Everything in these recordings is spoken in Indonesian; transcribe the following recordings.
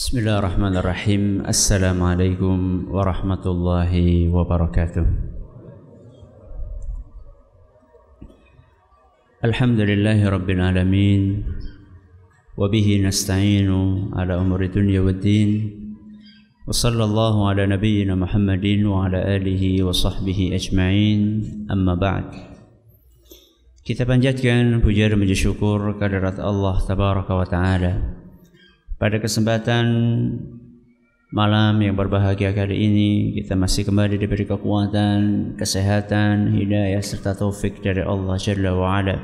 بسم الله الرحمن الرحيم السلام عليكم ورحمة الله وبركاته الحمد لله رب العالمين وبه نستعين على أمور الدنيا والدين وصلى الله على نبينا محمد وعلى آله وصحبه أجمعين أما بعد Kita panjatkan puja dan Allah Tabaraka wa Ta'ala. Pada kesempatan malam yang berbahagia kali ini kita masih kembali diberi kekuatan, kesehatan, hidayah serta taufik dari Allah Jalla wa Ala.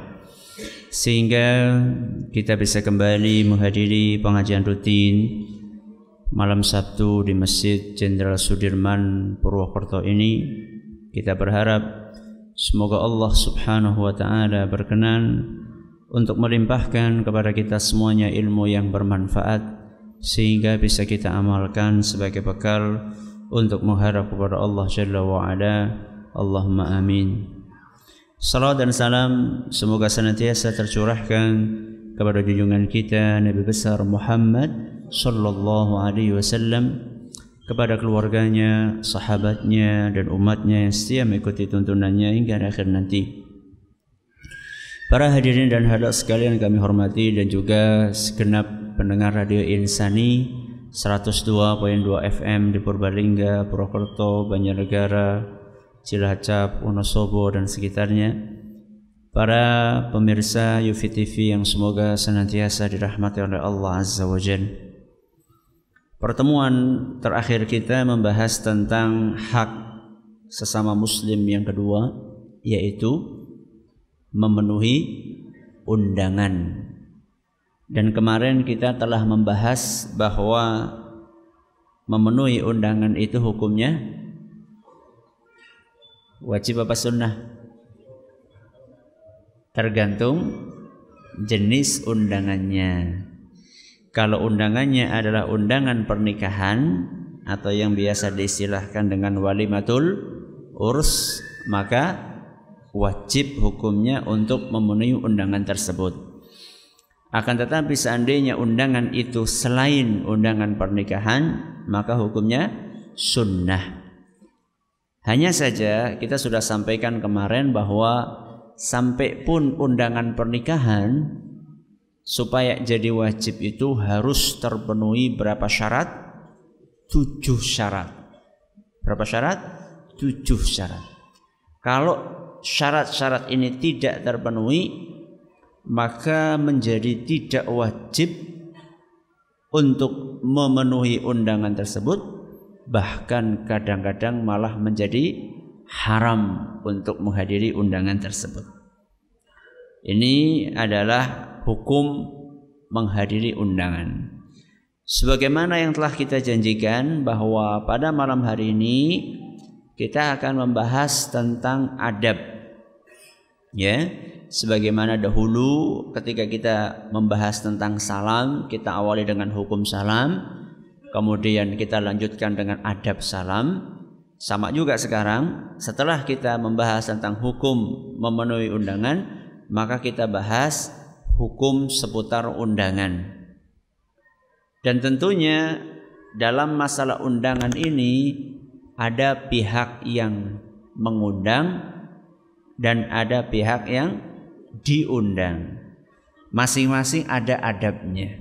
Sehingga kita bisa kembali menghadiri pengajian rutin malam Sabtu di Masjid Jenderal Sudirman Purwokerto ini. Kita berharap semoga Allah Subhanahu wa taala berkenan untuk melimpahkan kepada kita semuanya ilmu yang bermanfaat sehingga bisa kita amalkan sebagai bekal untuk mengharap kepada Allah Jalla wa Ala. Allahumma amin. Salam dan salam semoga senantiasa tercurahkan kepada junjungan kita Nabi besar Muhammad sallallahu alaihi wasallam kepada keluarganya, sahabatnya dan umatnya yang setia mengikuti tuntunannya hingga akhir nanti. Para hadirin dan hadirat sekalian kami hormati dan juga segenap pendengar Radio Insani 102.2 FM di Purbalingga, Purwokerto, Banjarnegara, Cilacap, Wonosobo dan sekitarnya. Para pemirsa Yufi TV yang semoga senantiasa dirahmati oleh Allah Azza wa Jalla. Pertemuan terakhir kita membahas tentang hak sesama muslim yang kedua yaitu memenuhi undangan. Dan kemarin kita telah membahas bahwa memenuhi undangan itu hukumnya wajib apa sunnah? Tergantung jenis undangannya. Kalau undangannya adalah undangan pernikahan atau yang biasa diistilahkan dengan walimatul urs, maka wajib hukumnya untuk memenuhi undangan tersebut. Akan tetapi seandainya undangan itu selain undangan pernikahan, maka hukumnya sunnah. Hanya saja kita sudah sampaikan kemarin bahwa sampai pun undangan pernikahan supaya jadi wajib itu harus terpenuhi berapa syarat? Tujuh syarat. Berapa syarat? Tujuh syarat. Kalau syarat-syarat ini tidak terpenuhi maka menjadi tidak wajib untuk memenuhi undangan tersebut bahkan kadang-kadang malah menjadi haram untuk menghadiri undangan tersebut. Ini adalah hukum menghadiri undangan. Sebagaimana yang telah kita janjikan bahwa pada malam hari ini kita akan membahas tentang adab ya sebagaimana dahulu ketika kita membahas tentang salam kita awali dengan hukum salam kemudian kita lanjutkan dengan adab salam. Sama juga sekarang setelah kita membahas tentang hukum memenuhi undangan maka kita bahas hukum seputar undangan. Dan tentunya dalam masalah undangan ini ada pihak yang mengundang dan ada pihak yang diundang. Masing-masing ada adabnya.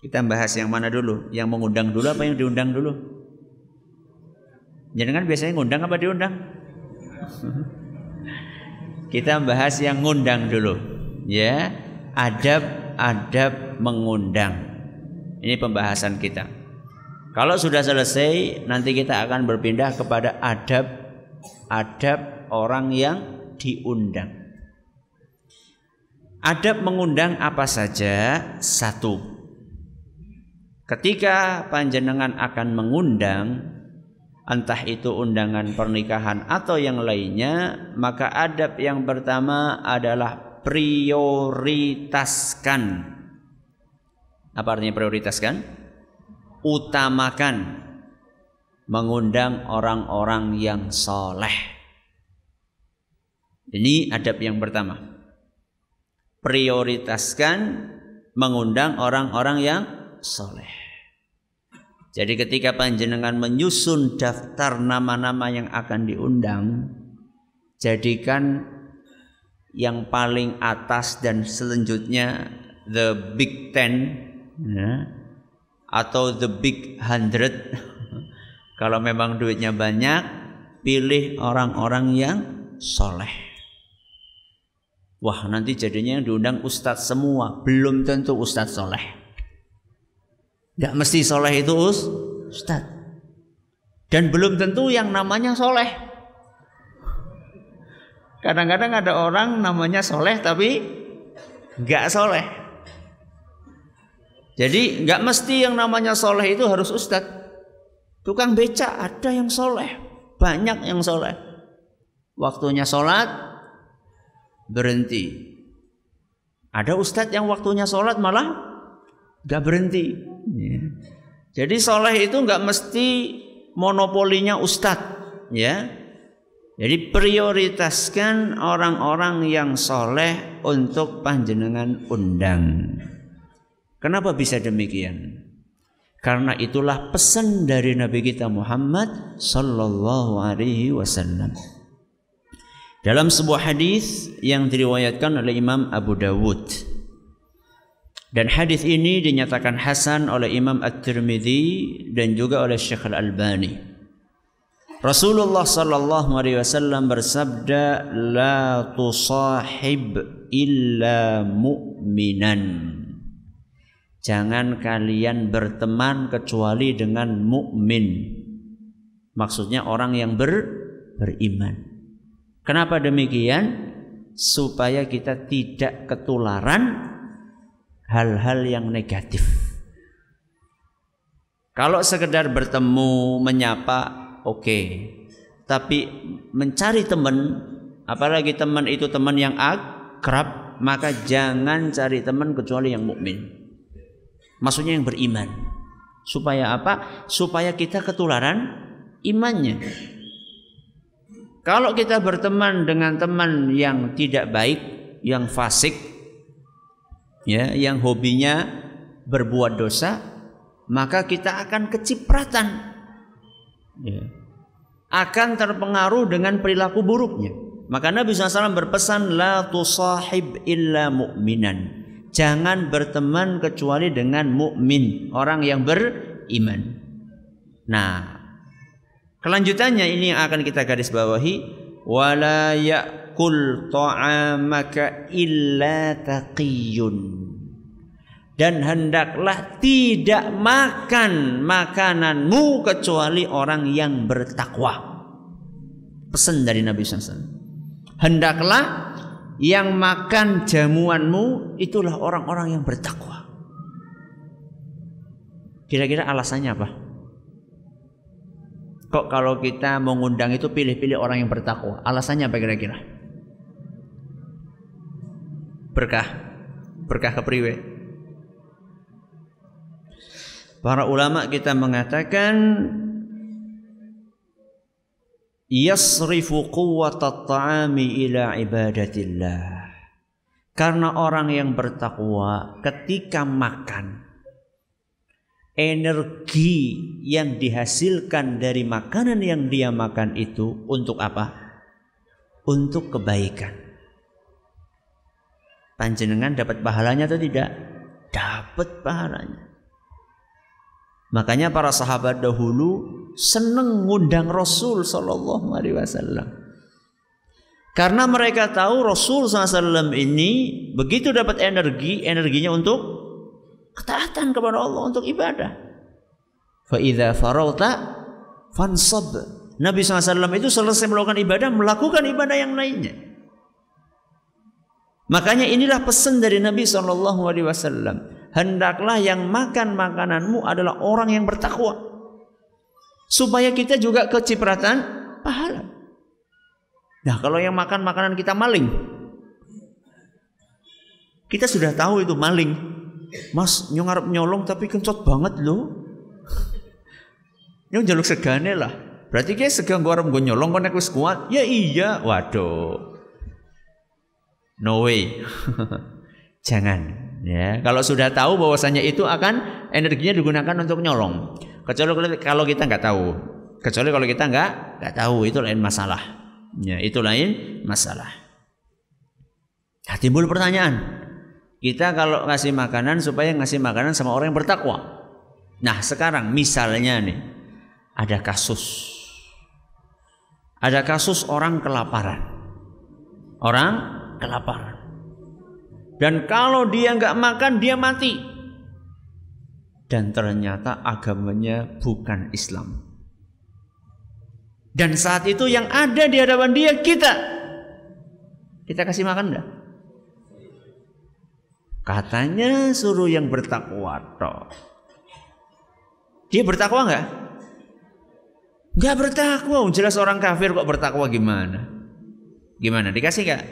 Kita bahas yang mana dulu? Yang mengundang dulu apa yang diundang dulu? Jadi kan biasanya ngundang apa diundang? Kita bahas yang ngundang dulu. Ya, adab-adab mengundang. Ini pembahasan kita. Kalau sudah selesai, nanti kita akan berpindah kepada adab adab orang yang diundang. Adab mengundang apa saja? Satu. Ketika panjenengan akan mengundang entah itu undangan pernikahan atau yang lainnya, maka adab yang pertama adalah prioritaskan. Apa artinya prioritaskan? Utamakan mengundang orang-orang yang soleh. Ini adab yang pertama. Prioritaskan mengundang orang-orang yang soleh. Jadi ketika panjenengan menyusun daftar nama-nama yang akan diundang, jadikan yang paling atas dan selanjutnya the big ten ya, atau the big hundred. Kalau memang duitnya banyak, pilih orang-orang yang soleh. Wah nanti jadinya yang diundang ustadz semua, belum tentu ustadz soleh. Tidak mesti soleh itu us, ustad. Dan belum tentu yang namanya soleh. Kadang-kadang ada orang namanya soleh tapi nggak soleh. Jadi nggak mesti yang namanya soleh itu harus ustad. Tukang beca ada yang soleh, banyak yang soleh. Waktunya sholat berhenti. Ada ustadz yang waktunya sholat malah nggak berhenti. Ya. Jadi soleh itu nggak mesti monopolinya ustadz, ya. Jadi prioritaskan orang-orang yang soleh untuk panjenengan undang. Kenapa bisa demikian? Karena itulah pesan dari Nabi kita Muhammad sallallahu alaihi wasallam. Dalam sebuah hadis yang diriwayatkan oleh Imam Abu Dawud dan hadis ini dinyatakan hasan oleh Imam At-Tirmidzi dan juga oleh Syekh Al-Albani. Rasulullah sallallahu alaihi wasallam bersabda, "La tusahib illa mu'minan." Jangan kalian berteman kecuali dengan mukmin. Maksudnya orang yang ber, beriman. Kenapa demikian? Supaya kita tidak ketularan hal-hal yang negatif. Kalau sekedar bertemu, menyapa, oke. Okay. Tapi mencari teman, apalagi teman itu teman yang akrab, maka jangan cari teman kecuali yang mukmin. Maksudnya yang beriman. Supaya apa? Supaya kita ketularan imannya. Kalau kita berteman dengan teman yang tidak baik, yang fasik, ya yang hobinya berbuat dosa maka kita akan kecipratan ya. akan terpengaruh dengan perilaku buruknya maka Nabi SAW berpesan la tusahib illa mu'minan jangan berteman kecuali dengan mukmin orang yang beriman nah kelanjutannya ini yang akan kita garis bawahi wala ya Kul ta'amaka illa taqiyun dan hendaklah tidak makan makananmu kecuali orang yang bertakwa. Pesan dari Nabi SAW. Hendaklah yang makan jamuanmu itulah orang-orang yang bertakwa. Kira-kira alasannya apa? Kok kalau kita mengundang itu pilih-pilih orang yang bertakwa? Alasannya apa kira-kira? berkah berkah kepriwe para ulama kita mengatakan yasrifu quwwata ta'ami ila ibadatillah karena orang yang bertakwa ketika makan energi yang dihasilkan dari makanan yang dia makan itu untuk apa? Untuk kebaikan panjenengan dapat pahalanya atau tidak? Dapat pahalanya. Makanya para sahabat dahulu seneng ngundang Rasul Shallallahu Alaihi Wasallam. Karena mereka tahu Rasul SAW ini begitu dapat energi, energinya untuk ketaatan kepada Allah untuk ibadah. Faida farauta fansab. Nabi SAW itu selesai melakukan ibadah, melakukan ibadah yang lainnya. Makanya inilah pesan dari Nabi Wasallam. Hendaklah yang makan makananmu adalah orang yang bertakwa, supaya kita juga kecipratan pahala. Nah, kalau yang makan makanan kita maling, kita sudah tahu itu maling. Mas nyongarap nyolong tapi kencot banget loh. Yang jaluk segane lah. Berarti kayak segang gua gue nyolong konek wis kuat. Ya iya. Waduh. No way. Jangan ya. Kalau sudah tahu bahwasanya itu akan energinya digunakan untuk nyolong. Kecuali kalau kita nggak tahu. Kecuali kalau kita nggak nggak tahu itu lain masalah. Ya, itu lain masalah. Nah, timbul pertanyaan. Kita kalau ngasih makanan supaya ngasih makanan sama orang yang bertakwa. Nah, sekarang misalnya nih ada kasus. Ada kasus orang kelaparan. Orang kelaparan. Dan kalau dia nggak makan dia mati. Dan ternyata agamanya bukan Islam. Dan saat itu yang ada di hadapan dia kita. Kita kasih makan enggak? Katanya suruh yang bertakwa toh. Dia bertakwa enggak? Enggak bertakwa. Jelas orang kafir kok bertakwa gimana? Gimana? Dikasih enggak?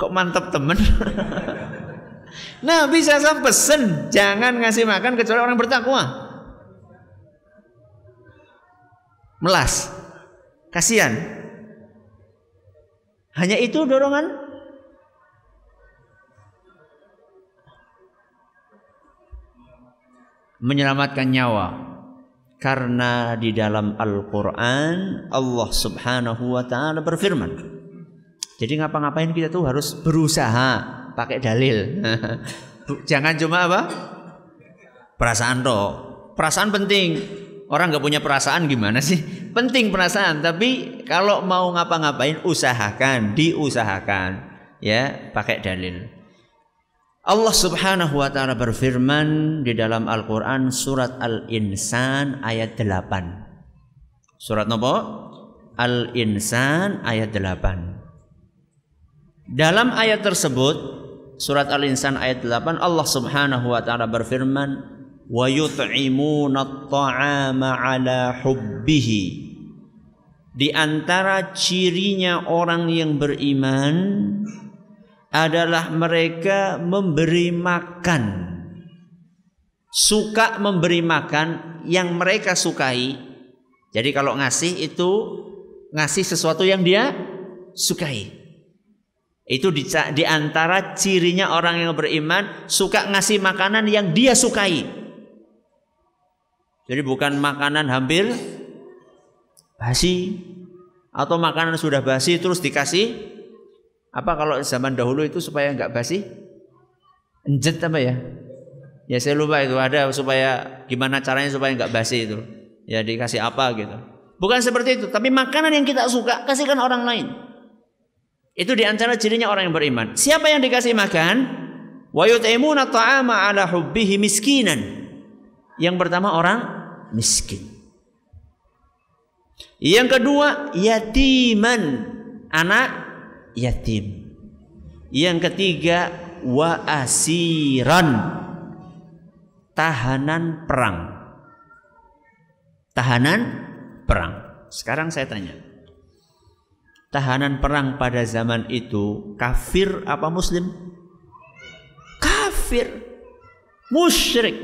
Kok mantap temen? nah bisa saya pesen jangan ngasih makan kecuali orang bertakwa. Melas. Kasihan. Hanya itu dorongan menyelamatkan nyawa karena di dalam Al-Qur'an Allah Subhanahu wa taala berfirman. Jadi ngapa-ngapain kita tuh harus berusaha pakai dalil. Jangan cuma apa? Perasaan toh. Perasaan penting. Orang nggak punya perasaan gimana sih? Penting perasaan, tapi kalau mau ngapa-ngapain usahakan, diusahakan ya pakai dalil. Allah Subhanahu wa taala berfirman di dalam Al-Qur'an surat Al-Insan ayat 8. Surat nopo? Al-Insan ayat 8. Dalam ayat tersebut surat Al-Insan ayat 8 Allah Subhanahu wa taala berfirman wa yut'imuna at-ta'ama 'ala hubbihi di antara cirinya orang yang beriman adalah mereka memberi makan. Suka memberi makan yang mereka sukai. Jadi kalau ngasih itu ngasih sesuatu yang dia sukai. Itu di, di antara cirinya orang yang beriman suka ngasih makanan yang dia sukai jadi bukan makanan hampir basi atau makanan sudah basi terus dikasih apa kalau zaman dahulu itu supaya nggak basi? Enjet apa ya? Ya saya lupa itu ada supaya gimana caranya supaya nggak basi itu. Ya dikasih apa gitu. Bukan seperti itu, tapi makanan yang kita suka kasihkan orang lain. Itu di antara cirinya orang yang beriman. Siapa yang dikasih makan? Wa yut'imuna ta'ama ala hubbihi miskinan. Yang pertama orang miskin. Yang kedua yatiman, anak yatim. Yang ketiga wa asiran tahanan perang. Tahanan perang. Sekarang saya tanya. Tahanan perang pada zaman itu kafir apa muslim? Kafir. Musyrik.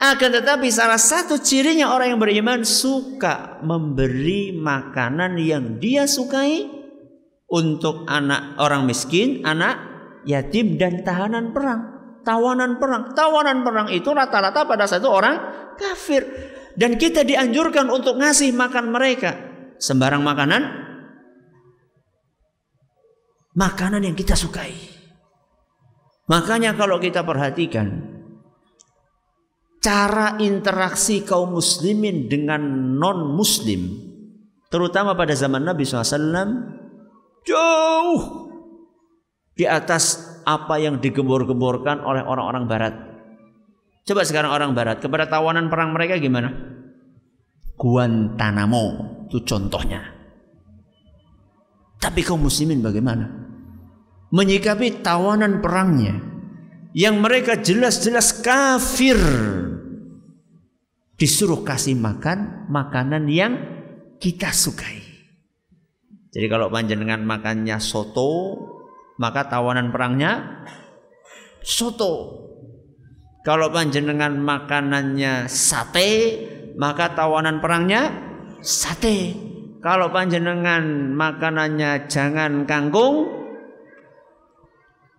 Akan tetapi salah satu cirinya orang yang beriman suka memberi makanan yang dia sukai untuk anak orang miskin, anak yatim dan tahanan perang. Tawanan perang. Tawanan perang itu rata-rata pada satu orang kafir. Dan kita dianjurkan untuk ngasih makan mereka. Sembarang makanan. Makanan yang kita sukai. Makanya kalau kita perhatikan. Cara interaksi kaum muslimin dengan non muslim. Terutama pada zaman Nabi SAW jauh di atas apa yang digembor-gemborkan oleh orang-orang barat. Coba sekarang orang barat kepada tawanan perang mereka gimana? Guantanamo itu contohnya. Tapi kaum muslimin bagaimana? Menyikapi tawanan perangnya yang mereka jelas-jelas kafir disuruh kasih makan makanan yang kita sukai. Jadi kalau panjenengan makannya soto, maka tawanan perangnya soto. Kalau panjenengan makanannya sate, maka tawanan perangnya sate. Kalau panjenengan makanannya jangan kangkung,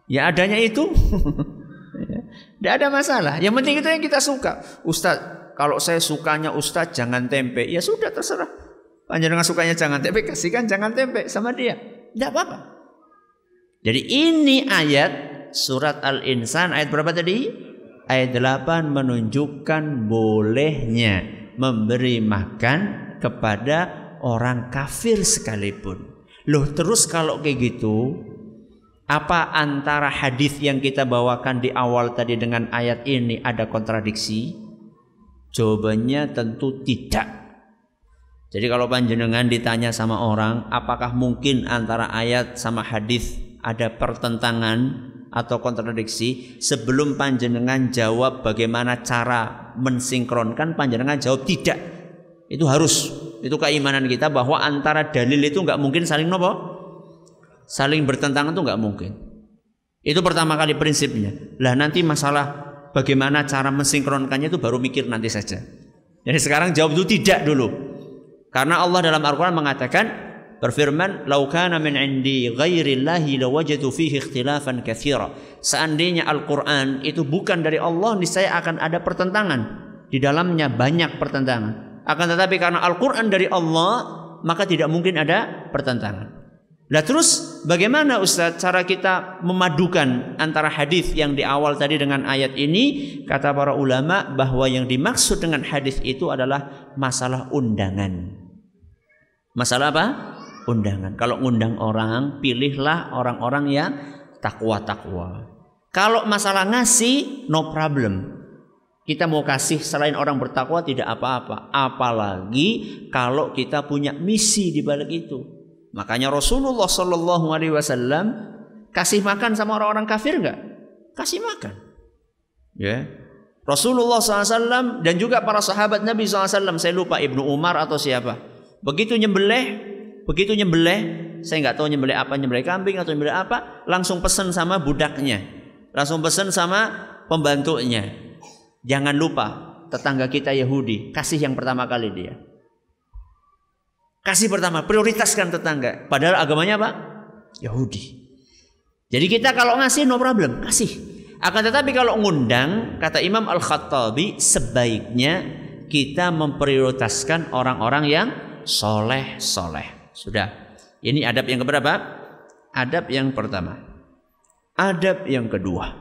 ya adanya itu. Tidak ada masalah. Yang penting itu yang kita suka. Ustadz, kalau saya sukanya Ustadz jangan tempe. Ya sudah terserah. Panjenengan sukanya jangan tempe, kasihkan jangan tempe sama dia. Tidak apa-apa. Jadi ini ayat surat Al-Insan ayat berapa tadi? Ayat 8 menunjukkan bolehnya memberi makan kepada orang kafir sekalipun. Loh terus kalau kayak gitu, apa antara hadis yang kita bawakan di awal tadi dengan ayat ini ada kontradiksi? Jawabannya tentu tidak. Jadi kalau panjenengan ditanya sama orang, apakah mungkin antara ayat sama hadis ada pertentangan atau kontradiksi? Sebelum panjenengan jawab bagaimana cara mensinkronkan, panjenengan jawab tidak. Itu harus itu keimanan kita bahwa antara dalil itu nggak mungkin saling nopo saling bertentangan itu nggak mungkin itu pertama kali prinsipnya lah nanti masalah bagaimana cara mensinkronkannya itu baru mikir nanti saja. Jadi sekarang jawab itu tidak dulu. Karena Allah dalam Al-Quran mengatakan berfirman laukana min indi ghairillahi lawajadu fihi ikhtilafan katsira. Seandainya Al-Quran itu bukan dari Allah niscaya akan ada pertentangan. Di dalamnya banyak pertentangan. Akan tetapi karena Al-Quran dari Allah, maka tidak mungkin ada pertentangan. Nah terus bagaimana Ustaz cara kita memadukan antara hadis yang di awal tadi dengan ayat ini? Kata para ulama bahwa yang dimaksud dengan hadis itu adalah masalah undangan. Masalah apa? Undangan. Kalau ngundang orang, pilihlah orang-orang yang takwa-takwa. Kalau masalah ngasih, no problem. Kita mau kasih selain orang bertakwa tidak apa-apa. Apalagi kalau kita punya misi di balik itu. Makanya Rasulullah Shallallahu Alaihi Wasallam kasih makan sama orang-orang kafir nggak? Kasih makan. Ya. Rasulullah SAW dan juga para sahabat Nabi SAW saya lupa Ibnu Umar atau siapa begitu nyembelih begitu nyembelih saya nggak tahu nyembelih apa nyembelih kambing atau nyembelih apa langsung pesen sama budaknya langsung pesen sama pembantunya Jangan lupa tetangga kita Yahudi, kasih yang pertama kali dia. Kasih pertama, prioritaskan tetangga. Padahal agamanya apa? Yahudi. Jadi kita kalau ngasih no problem, kasih. Akan tetapi kalau ngundang, kata Imam Al-Khattabi, sebaiknya kita memprioritaskan orang-orang yang soleh-soleh. Sudah. Ini adab yang keberapa? Adab yang pertama. Adab yang kedua.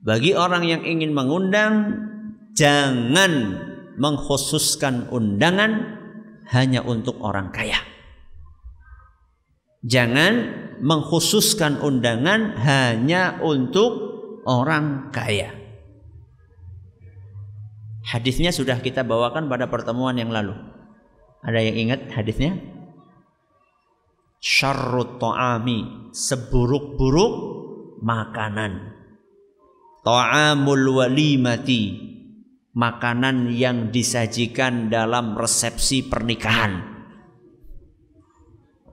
Bagi orang yang ingin mengundang, jangan mengkhususkan undangan hanya untuk orang kaya. Jangan mengkhususkan undangan hanya untuk orang kaya. Hadisnya sudah kita bawakan pada pertemuan yang lalu. Ada yang ingat hadisnya? Syarrut ta'ami, seburuk-buruk makanan ta'amul walimati makanan yang disajikan dalam resepsi pernikahan.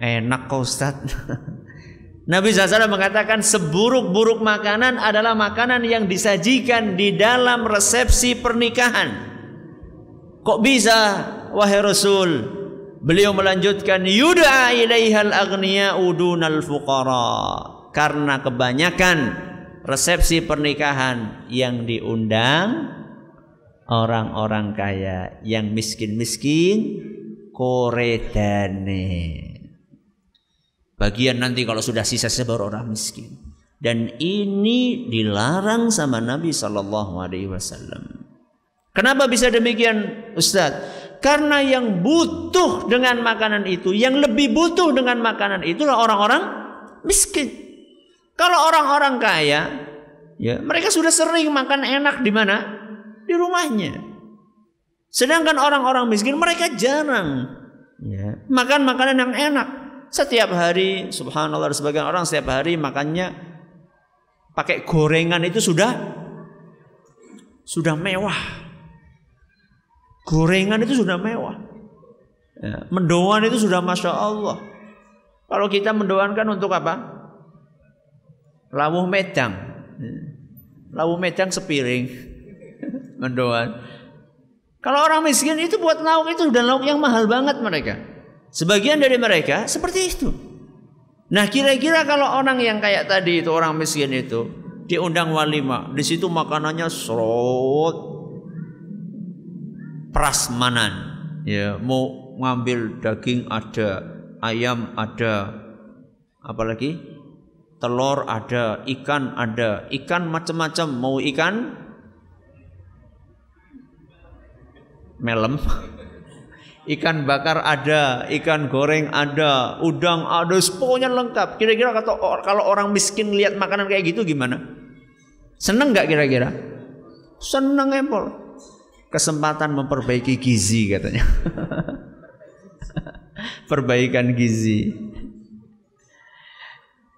Enak kok Ustaz Nabi SAW mengatakan seburuk-buruk makanan adalah makanan yang disajikan di dalam resepsi pernikahan. Kok bisa wahai Rasul? Beliau melanjutkan yud'a ilaihal agniya udunal fuqara. Karena kebanyakan resepsi pernikahan yang diundang orang-orang kaya yang miskin-miskin koredane. Bagian nanti kalau sudah sisa baru orang miskin. Dan ini dilarang sama Nabi Shallallahu Alaihi Wasallam. Kenapa bisa demikian Ustadz karena yang butuh dengan makanan itu yang lebih butuh dengan makanan itulah orang-orang miskin. Kalau orang-orang kaya, ya mereka sudah sering makan enak di mana? Di rumahnya. Sedangkan orang-orang miskin mereka jarang ya, makan makanan yang enak. Setiap hari, subhanallah sebagian orang setiap hari makannya pakai gorengan itu sudah sudah mewah. Gorengan itu sudah mewah. Ya, mendoan itu sudah masya Allah. Kalau kita mendoankan untuk apa? lawuh medang. Lawuh medang sepiring. Mendoan. Kalau orang miskin itu buat lauk itu sudah lauk yang mahal banget mereka. Sebagian dari mereka seperti itu. Nah kira-kira kalau orang yang kayak tadi itu orang miskin itu diundang walimah. Di situ makanannya serot prasmanan. Ya, mau ngambil daging ada, ayam ada, apalagi telur ada, ikan ada, ikan macam-macam. Mau ikan melem, ikan bakar ada, ikan goreng ada, udang ada, pokoknya lengkap. Kira-kira kalau orang miskin lihat makanan kayak gitu gimana? Seneng nggak kira-kira? Seneng empol. Kesempatan memperbaiki gizi katanya. Perbaikan gizi.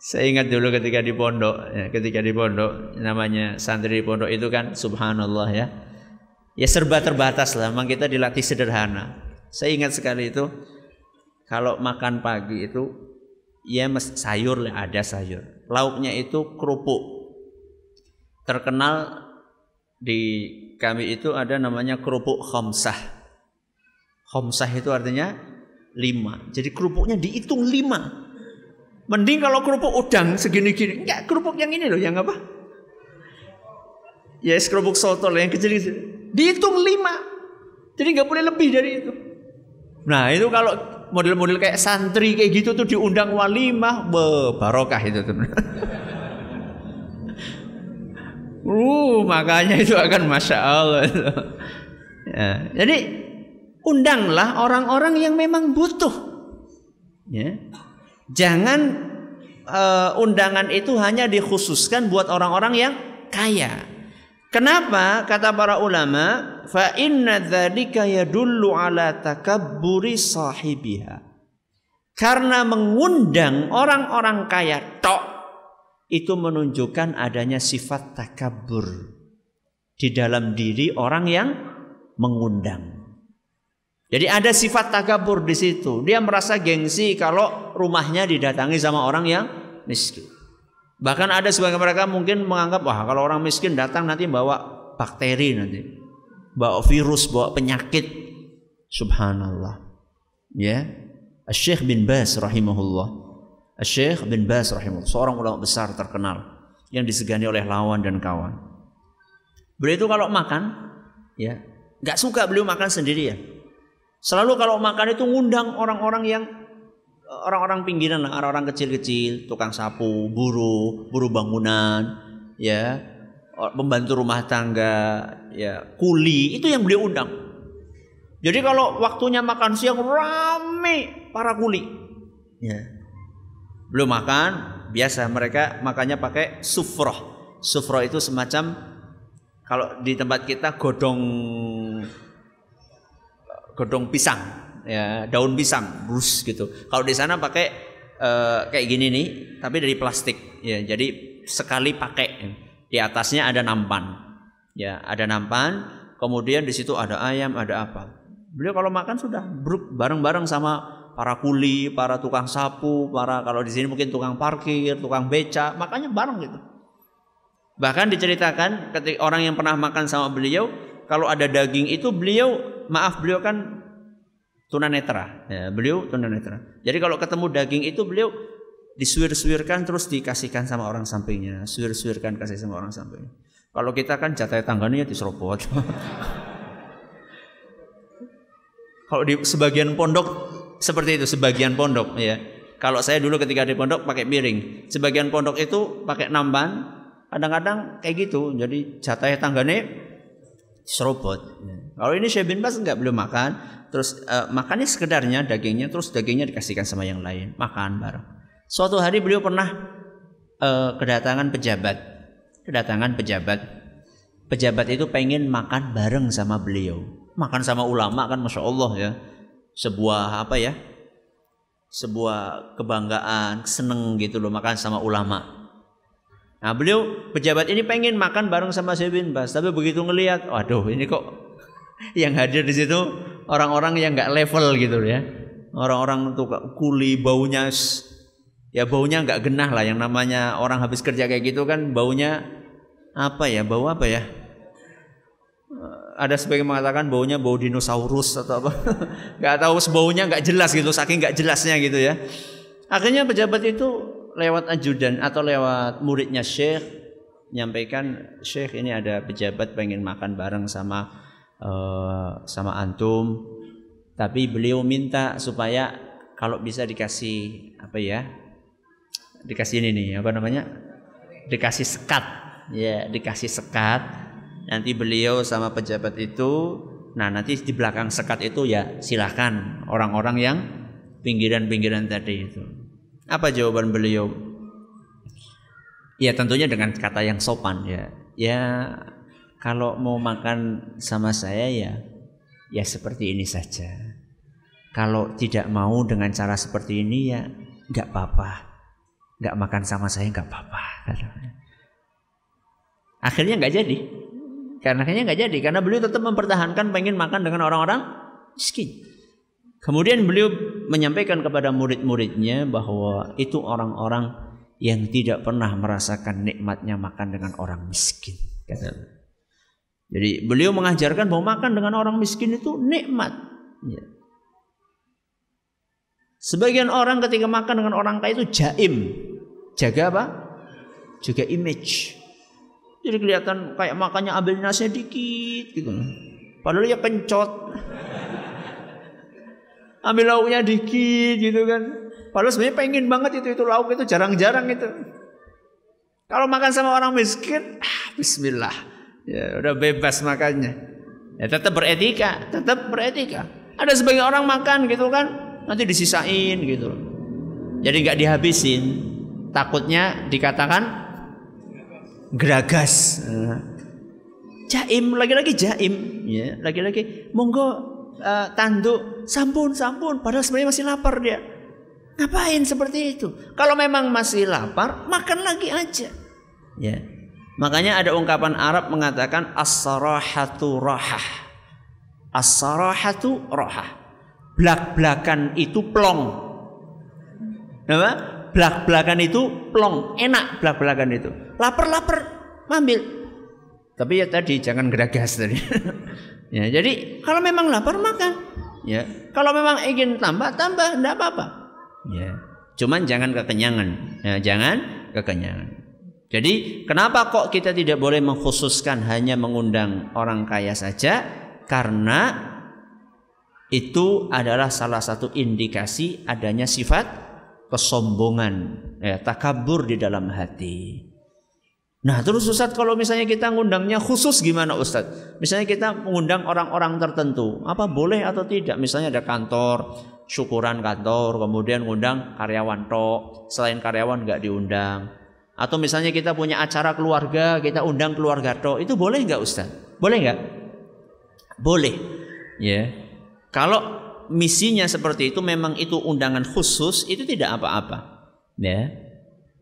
Saya ingat dulu ketika di pondok, ya, ketika di pondok namanya santri di pondok itu kan subhanallah ya. Ya serba terbatas lah, memang kita dilatih sederhana. Saya ingat sekali itu kalau makan pagi itu ya sayur lah ada sayur. Lauknya itu kerupuk. Terkenal di kami itu ada namanya kerupuk khomsah. Khomsah itu artinya lima. Jadi kerupuknya dihitung lima. Mending kalau kerupuk udang segini-gini. Enggak, kerupuk yang ini loh, yang apa? Ya, yes, kerupuk soto yang kecil-kecil. Dihitung lima. Jadi nggak boleh lebih dari itu. Nah, itu kalau model-model kayak santri kayak gitu tuh diundang walimah, be, barokah itu tuh. uh, makanya itu akan masya Allah. ya, jadi undanglah orang-orang yang memang butuh. Ya. Jangan uh, undangan itu hanya dikhususkan buat orang-orang yang kaya. Kenapa? Kata para ulama, fa inna dzalika yadullu ala takabburi sahibiha. Karena mengundang orang-orang kaya tok itu menunjukkan adanya sifat takabur di dalam diri orang yang mengundang. Jadi ada sifat takabur di situ. Dia merasa gengsi kalau rumahnya didatangi sama orang yang miskin. Bahkan ada sebagian mereka mungkin menganggap wah kalau orang miskin datang nanti bawa bakteri nanti. Bawa virus, bawa penyakit. Subhanallah. Ya. Syekh bin Bas rahimahullah. Syekh bin Bas rahimahullah, seorang ulama besar terkenal yang disegani oleh lawan dan kawan. Beliau itu kalau makan ya, nggak suka beliau makan sendirian. Selalu kalau makan itu ngundang orang-orang yang orang-orang pinggiran orang-orang kecil-kecil, tukang sapu, buruh, buruh bangunan, ya, pembantu rumah tangga, ya, kuli, itu yang beliau undang. Jadi kalau waktunya makan siang rame para kuli. Ya. Belum makan, biasa mereka makannya pakai sufroh. Sufroh itu semacam kalau di tempat kita godong godong pisang, ya daun pisang, brus gitu. Kalau di sana pakai uh, kayak gini nih, tapi dari plastik, ya. Jadi sekali pakai. Di atasnya ada nampan, ya ada nampan. Kemudian di situ ada ayam, ada apa. Beliau kalau makan sudah bruk bareng-bareng sama para kuli, para tukang sapu, para kalau di sini mungkin tukang parkir, tukang beca, makanya bareng gitu. Bahkan diceritakan ketika orang yang pernah makan sama beliau, kalau ada daging itu beliau maaf beliau kan tunanetra. Ya, beliau tunanetra. Jadi kalau ketemu daging itu beliau disuir-suirkan terus dikasihkan sama orang sampingnya, suir-suirkan kasih sama orang sampingnya. Kalau kita kan jatah tangganya diserobot. kalau di sebagian pondok seperti itu, sebagian pondok ya. Kalau saya dulu ketika di pondok pakai piring, sebagian pondok itu pakai namban, kadang-kadang kayak gitu. Jadi jatah tangganya serobot. Kalau ini Syekh bin Bas enggak belum makan, terus uh, makannya sekedarnya dagingnya, terus dagingnya dikasihkan sama yang lain, makan bareng. Suatu hari beliau pernah uh, kedatangan pejabat, kedatangan pejabat. Pejabat itu pengen makan bareng sama beliau, makan sama ulama kan, masya Allah ya, sebuah apa ya, sebuah kebanggaan, seneng gitu loh makan sama ulama. Nah beliau pejabat ini pengen makan bareng sama Syekh bin Bas, tapi begitu ngelihat, waduh ini kok yang hadir di situ orang-orang yang nggak level gitu ya, orang-orang tuh kuli baunya ya baunya nggak genah lah. Yang namanya orang habis kerja kayak gitu kan baunya apa ya? Bau apa ya? Ada sebagian mengatakan baunya bau dinosaurus atau apa. Nggak tahu baunya nggak jelas gitu saking nggak jelasnya gitu ya. Akhirnya pejabat itu lewat ajudan atau lewat muridnya Syekh menyampaikan Syekh ini ada pejabat pengen makan bareng sama uh, sama antum. Tapi beliau minta supaya kalau bisa dikasih apa ya dikasih ini nih apa namanya? Dikasih sekat. Ya dikasih sekat. Nanti beliau sama pejabat itu nah nanti di belakang sekat itu ya silahkan orang-orang yang pinggiran-pinggiran tadi itu. Apa jawaban beliau? Ya tentunya dengan kata yang sopan ya. Ya kalau mau makan sama saya ya ya seperti ini saja. Kalau tidak mau dengan cara seperti ini ya nggak apa-apa. Nggak makan sama saya nggak apa-apa akhirnya nggak jadi. Karena akhirnya nggak jadi karena beliau tetap mempertahankan pengen makan dengan orang-orang miskin. Kemudian beliau menyampaikan kepada murid-muridnya bahwa itu orang-orang yang tidak pernah merasakan nikmatnya makan dengan orang miskin kata jadi beliau mengajarkan bahwa makan dengan orang miskin itu nikmat ya. Sebagian orang ketika makan dengan orang kaya itu jaim. Jaga apa? Juga image. Jadi kelihatan kayak makannya ambil nasi dikit gitu. Padahal ya pencot. ambil lauknya dikit gitu kan. Padahal sebenarnya pengen banget itu itu lauk itu jarang-jarang itu. Kalau makan sama orang miskin, ah, Bismillah, ya udah bebas makannya. Ya tetap beretika, tetap beretika. Ada sebagian orang makan gitu kan, nanti disisain gitu. Jadi nggak dihabisin. Takutnya dikatakan geragas. Jaim lagi-lagi jaim, ya lagi-lagi monggo uh, tanduk sampun sampun. Padahal sebenarnya masih lapar dia. Ngapain seperti itu? Kalau memang masih lapar, makan lagi aja. Ya. Makanya ada ungkapan Arab mengatakan as-sarahatu rahah. As-sarahatu rahah. Blak-blakan itu plong. Apa? belak-belakan itu plong, enak belak-belakan itu. Lapar-lapar, ambil. Tapi ya tadi jangan geragas tadi. ya, jadi kalau memang lapar makan. Ya, kalau memang ingin tambah tambah, tidak apa-apa. Ya, cuman jangan kekenyangan. Ya, jangan kekenyangan. Jadi kenapa kok kita tidak boleh mengkhususkan hanya mengundang orang kaya saja? Karena itu adalah salah satu indikasi adanya sifat kesombongan, ya, takabur di dalam hati. Nah terus Ustaz kalau misalnya kita ngundangnya khusus gimana Ustaz? Misalnya kita mengundang orang-orang tertentu, apa boleh atau tidak? Misalnya ada kantor, syukuran kantor, kemudian ngundang karyawan tok, selain karyawan nggak diundang. Atau misalnya kita punya acara keluarga, kita undang keluarga tok, itu boleh nggak Ustaz? Boleh nggak? Boleh. Ya. Kalau misinya seperti itu memang itu undangan khusus itu tidak apa-apa ya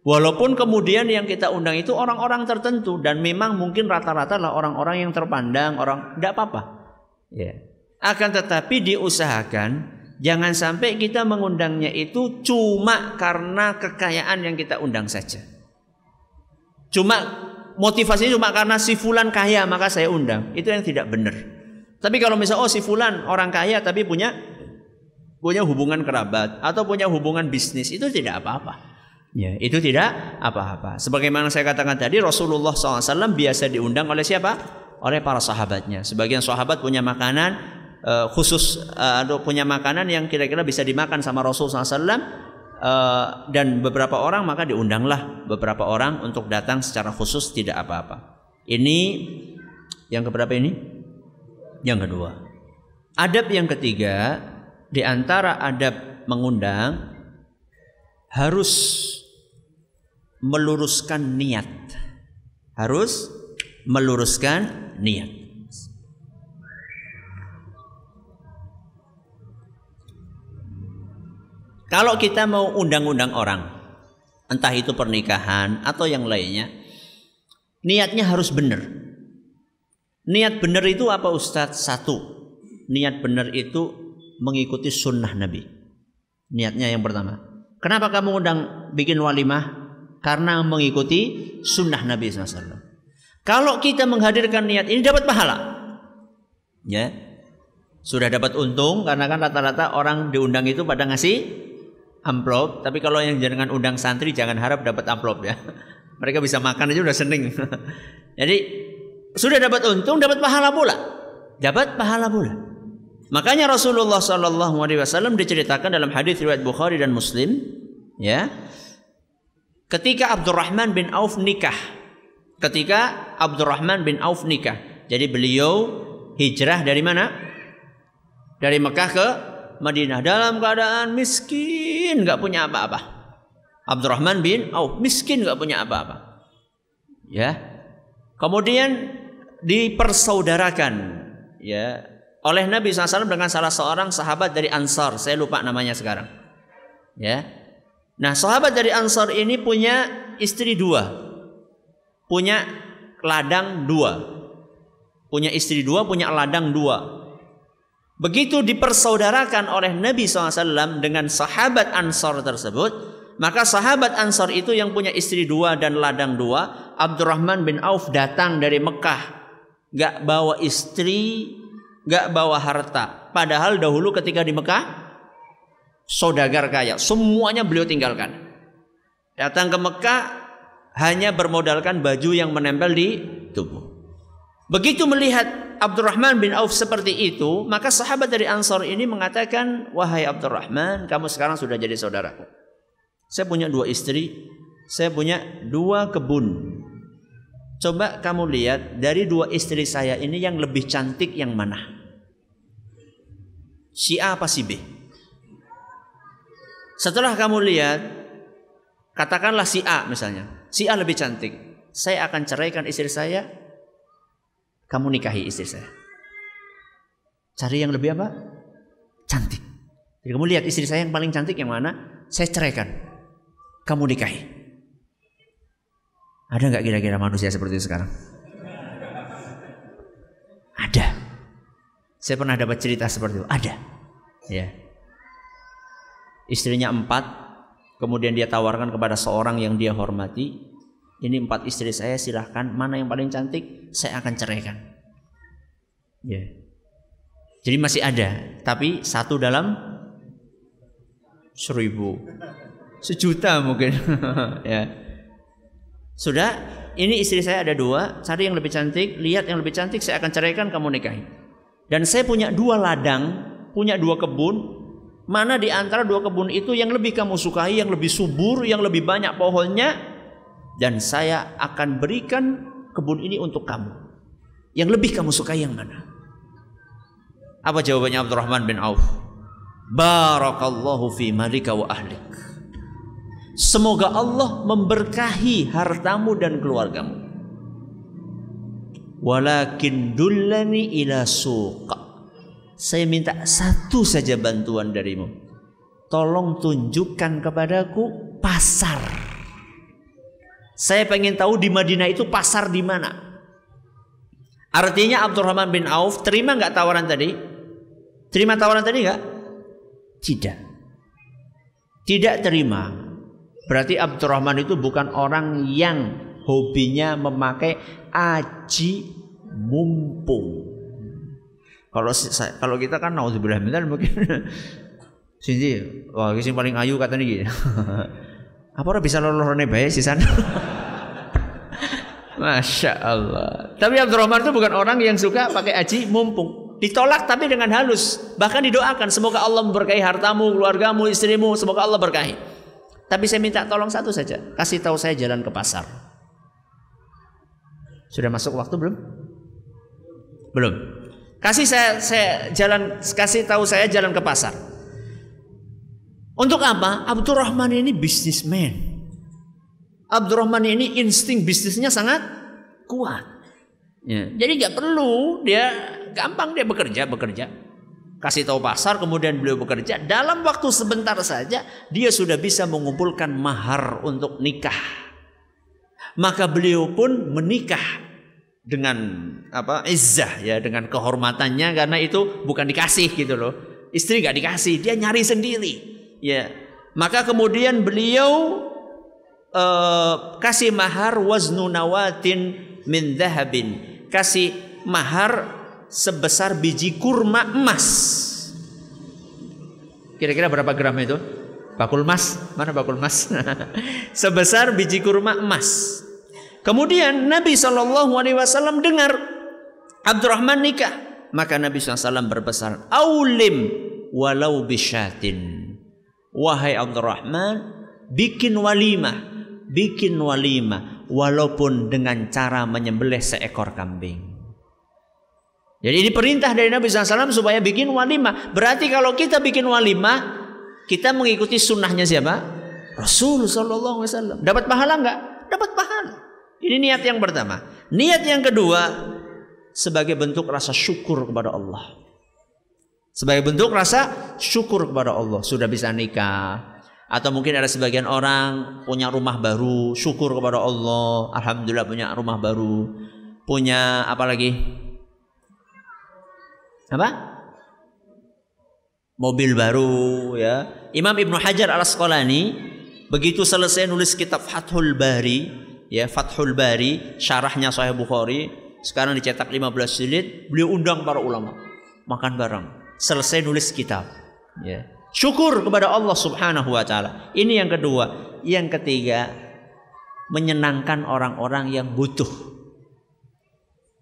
walaupun kemudian yang kita undang itu orang-orang tertentu dan memang mungkin rata-rata lah orang-orang yang terpandang orang tidak apa-apa ya akan tetapi diusahakan jangan sampai kita mengundangnya itu cuma karena kekayaan yang kita undang saja cuma motivasinya cuma karena si fulan kaya maka saya undang itu yang tidak benar tapi kalau misalnya oh si fulan orang kaya tapi punya punya hubungan kerabat atau punya hubungan bisnis itu tidak apa-apa. Ya, itu tidak apa-apa. Sebagaimana saya katakan tadi Rasulullah SAW biasa diundang oleh siapa? Oleh para sahabatnya. Sebagian sahabat punya makanan uh, khusus uh, atau punya makanan yang kira-kira bisa dimakan sama Rasulullah SAW uh, dan beberapa orang maka diundanglah beberapa orang untuk datang secara khusus tidak apa-apa. Ini yang keberapa ini? Yang kedua. Adab yang ketiga di antara adab mengundang harus meluruskan niat. Harus meluruskan niat. Kalau kita mau undang-undang orang, entah itu pernikahan atau yang lainnya, niatnya harus benar. Niat benar itu apa Ustadz? Satu, niat benar itu mengikuti sunnah Nabi. Niatnya yang pertama. Kenapa kamu undang bikin walimah? Karena mengikuti sunnah Nabi SAW. Kalau kita menghadirkan niat ini dapat pahala. Ya. Sudah dapat untung karena kan rata-rata orang diundang itu pada ngasih amplop. Tapi kalau yang jangan undang santri jangan harap dapat amplop ya. Mereka bisa makan aja udah seneng. Jadi sudah dapat untung, dapat pahala pula. Dapat pahala pula. Makanya Rasulullah Shallallahu Alaihi Wasallam diceritakan dalam hadis riwayat Bukhari dan Muslim, ya, ketika Abdurrahman bin Auf nikah, ketika Abdurrahman bin Auf nikah, jadi beliau hijrah dari mana? Dari Mekah ke Madinah dalam keadaan miskin, nggak punya apa-apa. Abdurrahman bin Auf miskin nggak punya apa-apa. Ya. Kemudian dipersaudarakan ya oleh Nabi SAW dengan salah seorang sahabat dari Ansar. Saya lupa namanya sekarang. Ya. Nah, sahabat dari Ansar ini punya istri dua. Punya ladang dua. Punya istri dua, punya ladang dua. Begitu dipersaudarakan oleh Nabi SAW dengan sahabat Ansar tersebut, maka sahabat Ansar itu yang punya istri dua dan ladang dua, Abdurrahman bin Auf datang dari Mekah. Gak bawa istri, gak bawa harta. Padahal dahulu ketika di Mekah, saudagar kaya. Semuanya beliau tinggalkan. Datang ke Mekah hanya bermodalkan baju yang menempel di tubuh. Begitu melihat Abdurrahman bin Auf seperti itu, maka sahabat dari Ansar ini mengatakan, "Wahai Abdurrahman, kamu sekarang sudah jadi saudaraku." Saya punya dua istri, saya punya dua kebun. Coba kamu lihat dari dua istri saya ini yang lebih cantik yang mana? Si A apa si B? Setelah kamu lihat, katakanlah si A misalnya. Si A lebih cantik. Saya akan ceraikan istri saya. Kamu nikahi istri saya. Cari yang lebih apa? Cantik. Jadi kamu lihat istri saya yang paling cantik yang mana? Saya ceraikan kamu nikahi. Ada nggak kira-kira manusia seperti itu sekarang? Ada. Saya pernah dapat cerita seperti itu. Ada. Ya. Istrinya empat, kemudian dia tawarkan kepada seorang yang dia hormati. Ini empat istri saya, silahkan. Mana yang paling cantik, saya akan ceraikan. Ya. Jadi masih ada, tapi satu dalam seribu. Sejuta mungkin. Ya. Sudah ini istri saya ada dua. Cari yang lebih cantik lihat yang lebih cantik saya akan ceraikan kamu nikahi. Dan saya punya dua ladang punya dua kebun. Mana di antara dua kebun itu yang lebih kamu sukai yang lebih subur yang lebih banyak pohonnya dan saya akan berikan kebun ini untuk kamu yang lebih kamu sukai yang mana apa jawabannya Abdurrahman bin Auf Barakallahu fi malika wa ahlik Semoga Allah memberkahi hartamu dan keluargamu. Walakin dullani ila suqa. Saya minta satu saja bantuan darimu. Tolong tunjukkan kepadaku pasar. Saya pengen tahu di Madinah itu pasar di mana. Artinya Abdurrahman bin Auf terima nggak tawaran tadi? Terima tawaran tadi nggak? Tidak. Tidak terima. Berarti Abdurrahman itu bukan orang yang hobinya memakai aji mumpung. Kalau kalau kita kan naudzubillah mungkin sini wah paling ayu kata nih Apa orang bisa lolorone bae sih sana? Masya Allah. Tapi Abdurrahman itu bukan orang yang suka pakai aji mumpung. Ditolak tapi dengan halus. Bahkan didoakan semoga Allah memberkahi hartamu, keluargamu, istrimu, semoga Allah berkahi. Tapi saya minta tolong satu saja, kasih tahu saya jalan ke pasar. Sudah masuk waktu belum? Belum. Kasih saya saya jalan kasih tahu saya jalan ke pasar. Untuk apa? Abdurrahman ini bisnismen. Abdurrahman ini insting bisnisnya sangat kuat. Ya. Jadi nggak perlu dia gampang dia bekerja bekerja kasih tahu pasar kemudian beliau bekerja dalam waktu sebentar saja dia sudah bisa mengumpulkan mahar untuk nikah maka beliau pun menikah dengan apa izzah ya dengan kehormatannya karena itu bukan dikasih gitu loh istri gak dikasih dia nyari sendiri ya maka kemudian beliau uh, kasih mahar waznu nawatin min dhahabin kasih mahar sebesar biji kurma emas. Kira-kira berapa gram itu? Bakul emas, mana bakul emas? sebesar biji kurma emas. Kemudian Nabi Alaihi Wasallam dengar Abdurrahman nikah, maka Nabi SAW berpesan, "Aulim walau bisyatin." Wahai Abdurrahman, bikin walimah, bikin walimah walaupun dengan cara menyembelih seekor kambing. Jadi ini perintah dari Nabi SAW supaya bikin walimah. Berarti kalau kita bikin walimah, kita mengikuti sunnahnya siapa? Rasul Sallallahu Alaihi Wasallam. Dapat pahala nggak? Dapat pahala. Ini niat yang pertama. Niat yang kedua sebagai bentuk rasa syukur kepada Allah. Sebagai bentuk rasa syukur kepada Allah sudah bisa nikah. Atau mungkin ada sebagian orang punya rumah baru, syukur kepada Allah. Alhamdulillah punya rumah baru. Punya apa lagi? Apa? Mobil baru ya. Imam Ibnu Hajar Al Asqalani begitu selesai nulis kitab Fathul Bari, ya Fathul Bari, syarahnya Sahih Bukhari, sekarang dicetak 15 jilid, beliau undang para ulama makan bareng. Selesai nulis kitab, ya. Syukur kepada Allah Subhanahu wa taala. Ini yang kedua. Yang ketiga, menyenangkan orang-orang yang butuh.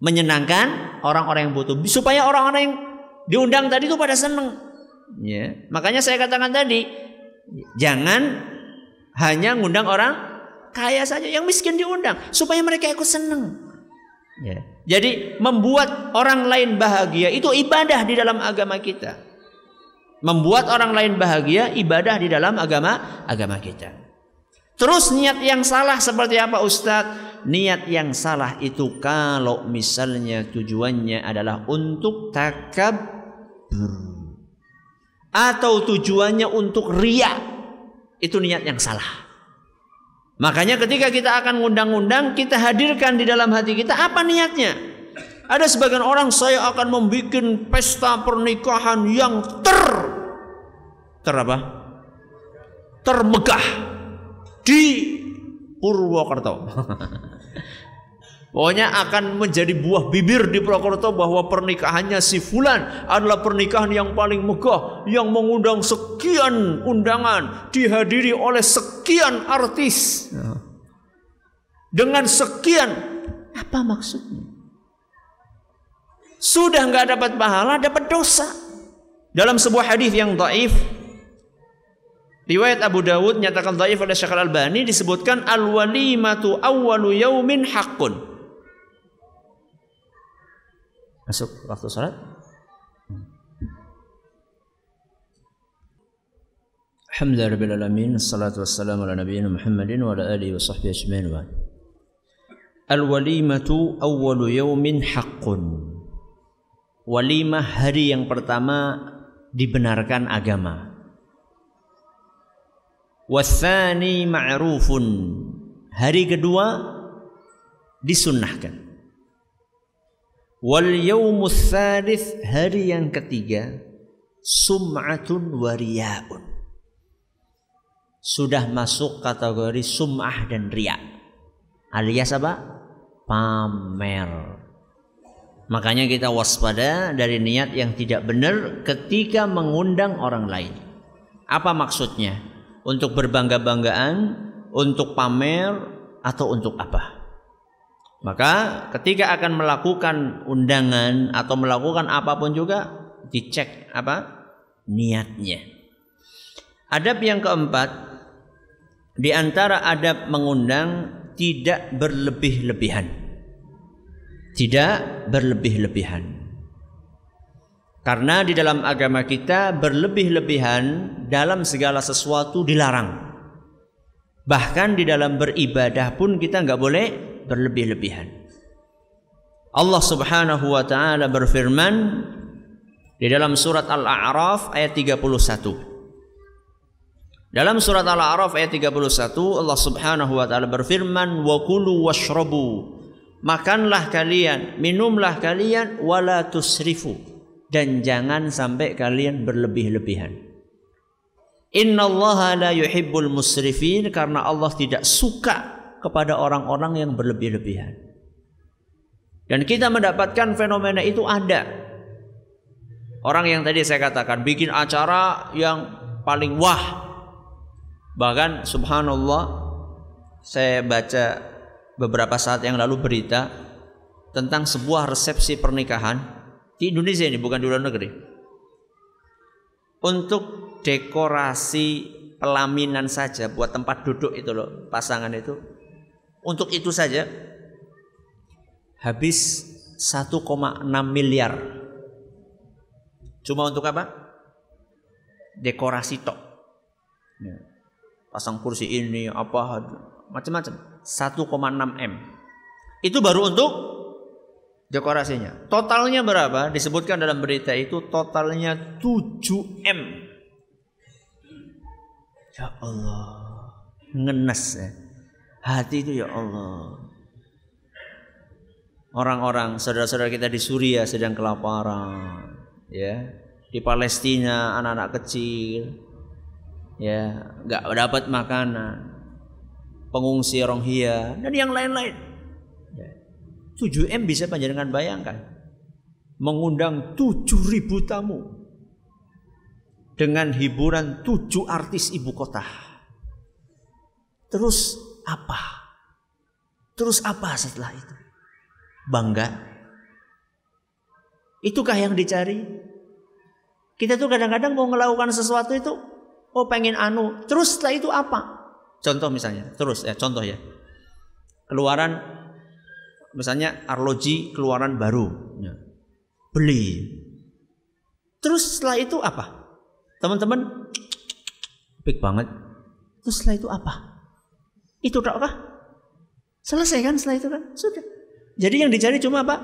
Menyenangkan orang-orang yang butuh. Supaya orang-orang yang diundang tadi itu pada seneng. Ya. Makanya saya katakan tadi jangan hanya ngundang orang kaya saja yang miskin diundang. Supaya mereka ikut seneng ya. Jadi membuat orang lain bahagia itu ibadah di dalam agama kita. Membuat orang lain bahagia ibadah di dalam agama agama kita. Terus niat yang salah seperti apa Ustadz niat yang salah itu kalau misalnya tujuannya adalah untuk takabur atau tujuannya untuk ria itu niat yang salah. Makanya ketika kita akan ngundang-undang kita hadirkan di dalam hati kita apa niatnya? Ada sebagian orang saya akan membuat pesta pernikahan yang ter ter apa? Termegah di Purwokerto. Pokoknya akan menjadi buah bibir di Purwokerto bahwa pernikahannya si Fulan adalah pernikahan yang paling megah yang mengundang sekian undangan dihadiri oleh sekian artis. Dengan sekian apa maksudnya? Sudah nggak dapat pahala, dapat dosa. Dalam sebuah hadis yang taif Riwayat Abu Dawud nyatakan dhaif oleh Syekh Al-Albani disebutkan al-walimatu awwalu yaumin haqqun. Masuk waktu salat? Alhamdulillah rabbil alamin Assalatu wassalamu ala nabiyyina Muhammadin wa ala alihi wa sahbihi ajma'in wa Al-walimatu awwalu yaumin haqqun. Walimah hari yang pertama dibenarkan agama. Wasani ma'rufun. Hari kedua disunnahkan wal yaumus tsalits hari yang ketiga sum'atun wariyaun sudah masuk kategori sum'ah dan riya. Alias apa? Pamer. Makanya kita waspada dari niat yang tidak benar ketika mengundang orang lain. Apa maksudnya? Untuk berbangga-banggaan, untuk pamer atau untuk apa. Maka ketika akan melakukan undangan atau melakukan apa pun juga dicek apa niatnya. Adab yang keempat di antara adab mengundang tidak berlebih-lebihan. Tidak berlebih-lebihan. Karena di dalam agama kita berlebih-lebihan dalam segala sesuatu dilarang. Bahkan di dalam beribadah pun kita nggak boleh berlebih-lebihan. Allah Subhanahu wa taala berfirman di dalam surat Al-A'raf ayat 31. Dalam surat Al-A'raf ayat 31 Allah Subhanahu wa taala berfirman wa kulu washrabu makanlah kalian minumlah kalian wala tusrifu dan jangan sampai kalian berlebih-lebihan. Inna Allah la yuhibbul musrifin karena Allah tidak suka kepada orang-orang yang berlebih-lebihan. Dan kita mendapatkan fenomena itu ada. Orang yang tadi saya katakan bikin acara yang paling wah. Bahkan subhanallah saya baca beberapa saat yang lalu berita tentang sebuah resepsi pernikahan di Indonesia ini bukan di luar negeri. Untuk dekorasi pelaminan saja buat tempat duduk itu loh pasangan itu. Untuk itu saja habis 1,6 miliar. Cuma untuk apa? Dekorasi tok. Ya. Pasang kursi ini apa macam-macam. 1,6 M. Itu baru untuk dekorasinya. Totalnya berapa? Disebutkan dalam berita itu totalnya 7 M. Ya Allah, ngenes ya. Hati itu ya Allah. Orang-orang saudara-saudara kita di Suriah sedang kelaparan, ya. Di Palestina anak-anak kecil, ya, nggak dapat makanan. Pengungsi Rohingya dan yang lain-lain. Ya. 7M bisa panjenengan bayangkan. Mengundang 7000 tamu dengan hiburan tujuh artis ibu kota. Terus apa? Terus apa setelah itu? bangga? Itukah yang dicari? Kita tuh kadang-kadang mau melakukan sesuatu itu, oh pengen anu, terus setelah itu apa? Contoh misalnya, terus ya contoh ya. Keluaran misalnya arloji keluaran baru, ya. beli. Terus setelah itu apa? Teman-teman, big banget. Terus setelah itu apa? Itu tak kah? Selesai kan setelah itu kan? Sudah. Jadi yang dicari cuma apa?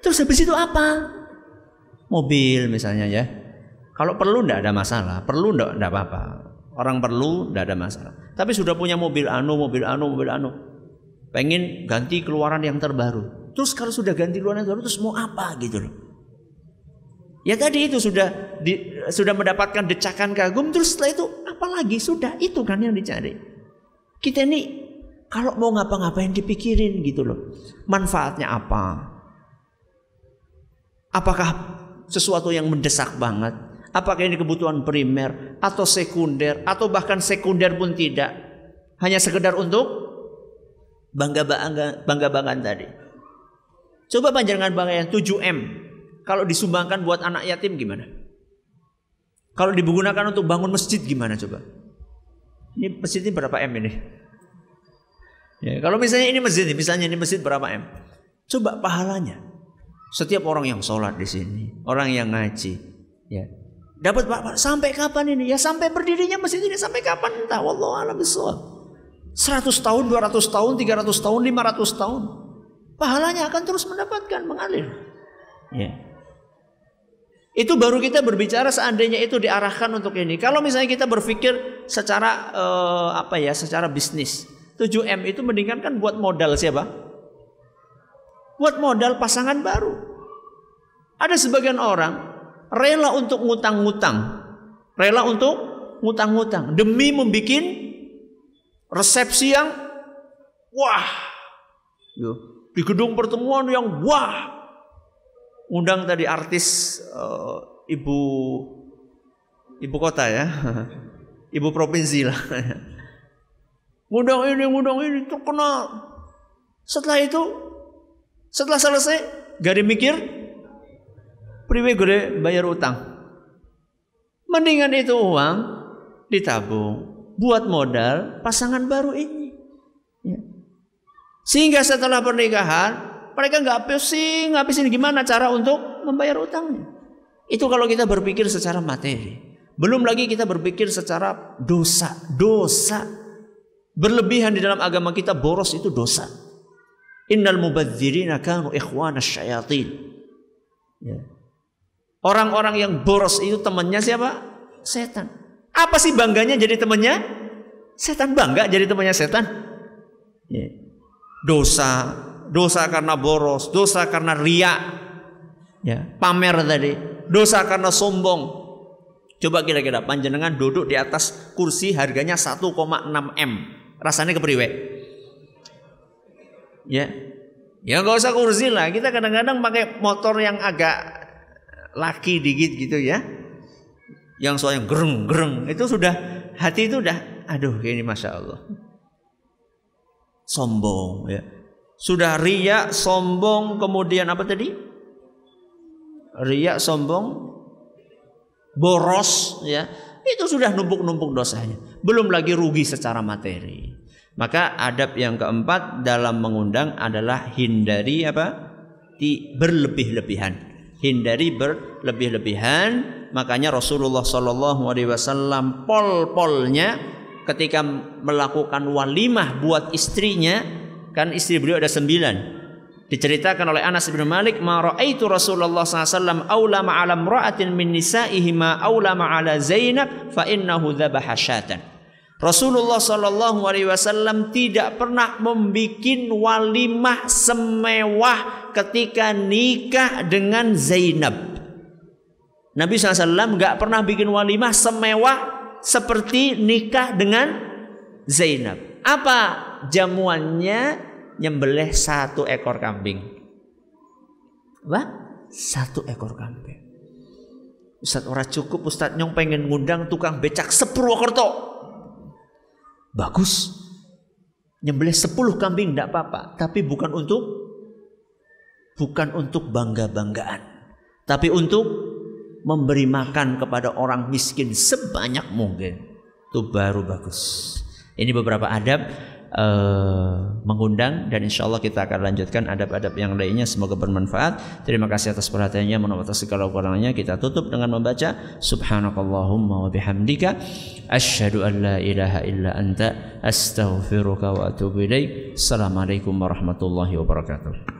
Terus habis itu apa? Mobil misalnya ya. Kalau perlu tidak ada masalah, perlu tidak apa-apa. Orang perlu tidak ada masalah. Tapi sudah punya mobil anu, mobil anu, mobil anu. Pengen ganti keluaran yang terbaru. Terus kalau sudah ganti keluaran yang terbaru terus mau apa gitu loh. Ya tadi itu sudah di, sudah mendapatkan decakan kagum terus setelah itu apalagi sudah itu kan yang dicari. Kita ini kalau mau ngapa-ngapain dipikirin gitu loh. Manfaatnya apa? Apakah sesuatu yang mendesak banget? Apakah ini kebutuhan primer atau sekunder atau bahkan sekunder pun tidak? Hanya sekedar untuk bangga bangga bangga tadi. Coba panjangan yang 7M. Kalau disumbangkan buat anak yatim gimana? Kalau digunakan untuk bangun masjid gimana coba? Ini masjid ini berapa M ini? Ya, kalau misalnya ini masjid, misalnya ini masjid berapa M? Coba pahalanya. Setiap orang yang sholat di sini, orang yang ngaji, ya dapat pak sampai kapan ini? Ya sampai berdirinya masjid ini sampai kapan? Entah. Wallahu a'lam bishawab. 100 tahun, 200 tahun, 300 tahun, 500 tahun. Pahalanya akan terus mendapatkan mengalir. Ya. Itu baru kita berbicara seandainya itu diarahkan untuk ini. Kalau misalnya kita berpikir secara uh, apa ya, secara bisnis. 7M itu mendingan kan buat modal siapa? Buat modal pasangan baru. Ada sebagian orang rela untuk ngutang-ngutang. Rela untuk ngutang-ngutang demi membuat resepsi yang wah. Di gedung pertemuan yang wah. Undang tadi artis uh, ibu ibu kota ya. ibu provinsi lah. Ngundang ini, ngundang ini, terkenal. Setelah itu, setelah selesai, gak mikir, priwe gue bayar utang. Mendingan itu uang ditabung buat modal pasangan baru ini. Ya. Sehingga setelah pernikahan mereka nggak pusing, nggak pusing gimana cara untuk membayar utangnya. Itu kalau kita berpikir secara materi. Belum lagi kita berpikir secara dosa, dosa Berlebihan di dalam agama kita boros itu dosa. Innal mubadzirina kanu ikhwana syayatin. Ya. Orang-orang yang boros itu temannya siapa? Setan. Apa sih bangganya jadi temannya? Setan bangga jadi temannya setan. Ya. Dosa, dosa karena boros, dosa karena ria, ya, pamer tadi, dosa karena sombong. Coba kira-kira panjenengan duduk di atas kursi harganya 1,6 M. Rasanya kepriwe. Ya. Ya nggak usah kursi lah. Kita kadang-kadang pakai motor yang agak laki dikit gitu ya. Yang soalnya gereng gereng itu sudah hati itu udah aduh ini masya Allah. Sombong ya. Sudah riak, sombong, kemudian apa tadi? Riak, sombong, boros ya. Itu sudah numpuk-numpuk dosanya. Belum lagi rugi secara materi. Maka adab yang keempat dalam mengundang adalah hindari apa? Di berlebih-lebihan hindari berlebih-lebihan makanya Rasulullah Shallallahu Alaihi Wasallam pol-polnya ketika melakukan walimah buat istrinya kan istri beliau ada sembilan diceritakan oleh Anas bin Malik ma raaitu Rasulullah SAW aula ma'ala imra'atin min nisa'ihi ma aula ma'ala Zainab fa innahu dhabaha syatan Rasulullah Shallallahu Alaihi Wasallam tidak pernah membuat walimah semewah ketika nikah dengan Zainab. Nabi SAW nggak pernah bikin walimah semewah seperti nikah dengan Zainab. Apa jamuannya? Nyembelih satu ekor kambing. Wah, satu ekor kambing. Ustaz ora cukup Ustaz nyong pengen ngundang tukang becak sepurwokerto Bagus. Nyembelih 10 kambing tidak apa-apa, tapi bukan untuk bukan untuk bangga-banggaan, tapi untuk memberi makan kepada orang miskin sebanyak mungkin. Itu baru bagus. Ini beberapa adab uh, mengundang dan insya Allah kita akan lanjutkan adab-adab yang lainnya. Semoga bermanfaat. Terima kasih atas perhatiannya mohon atas segala kekurangannya kita tutup dengan membaca subhanakallahumma wa bihamdika asyhadu an la ilaha illa anta astaghfiruka wa atubu ilaik. Assalamualaikum warahmatullahi wabarakatuh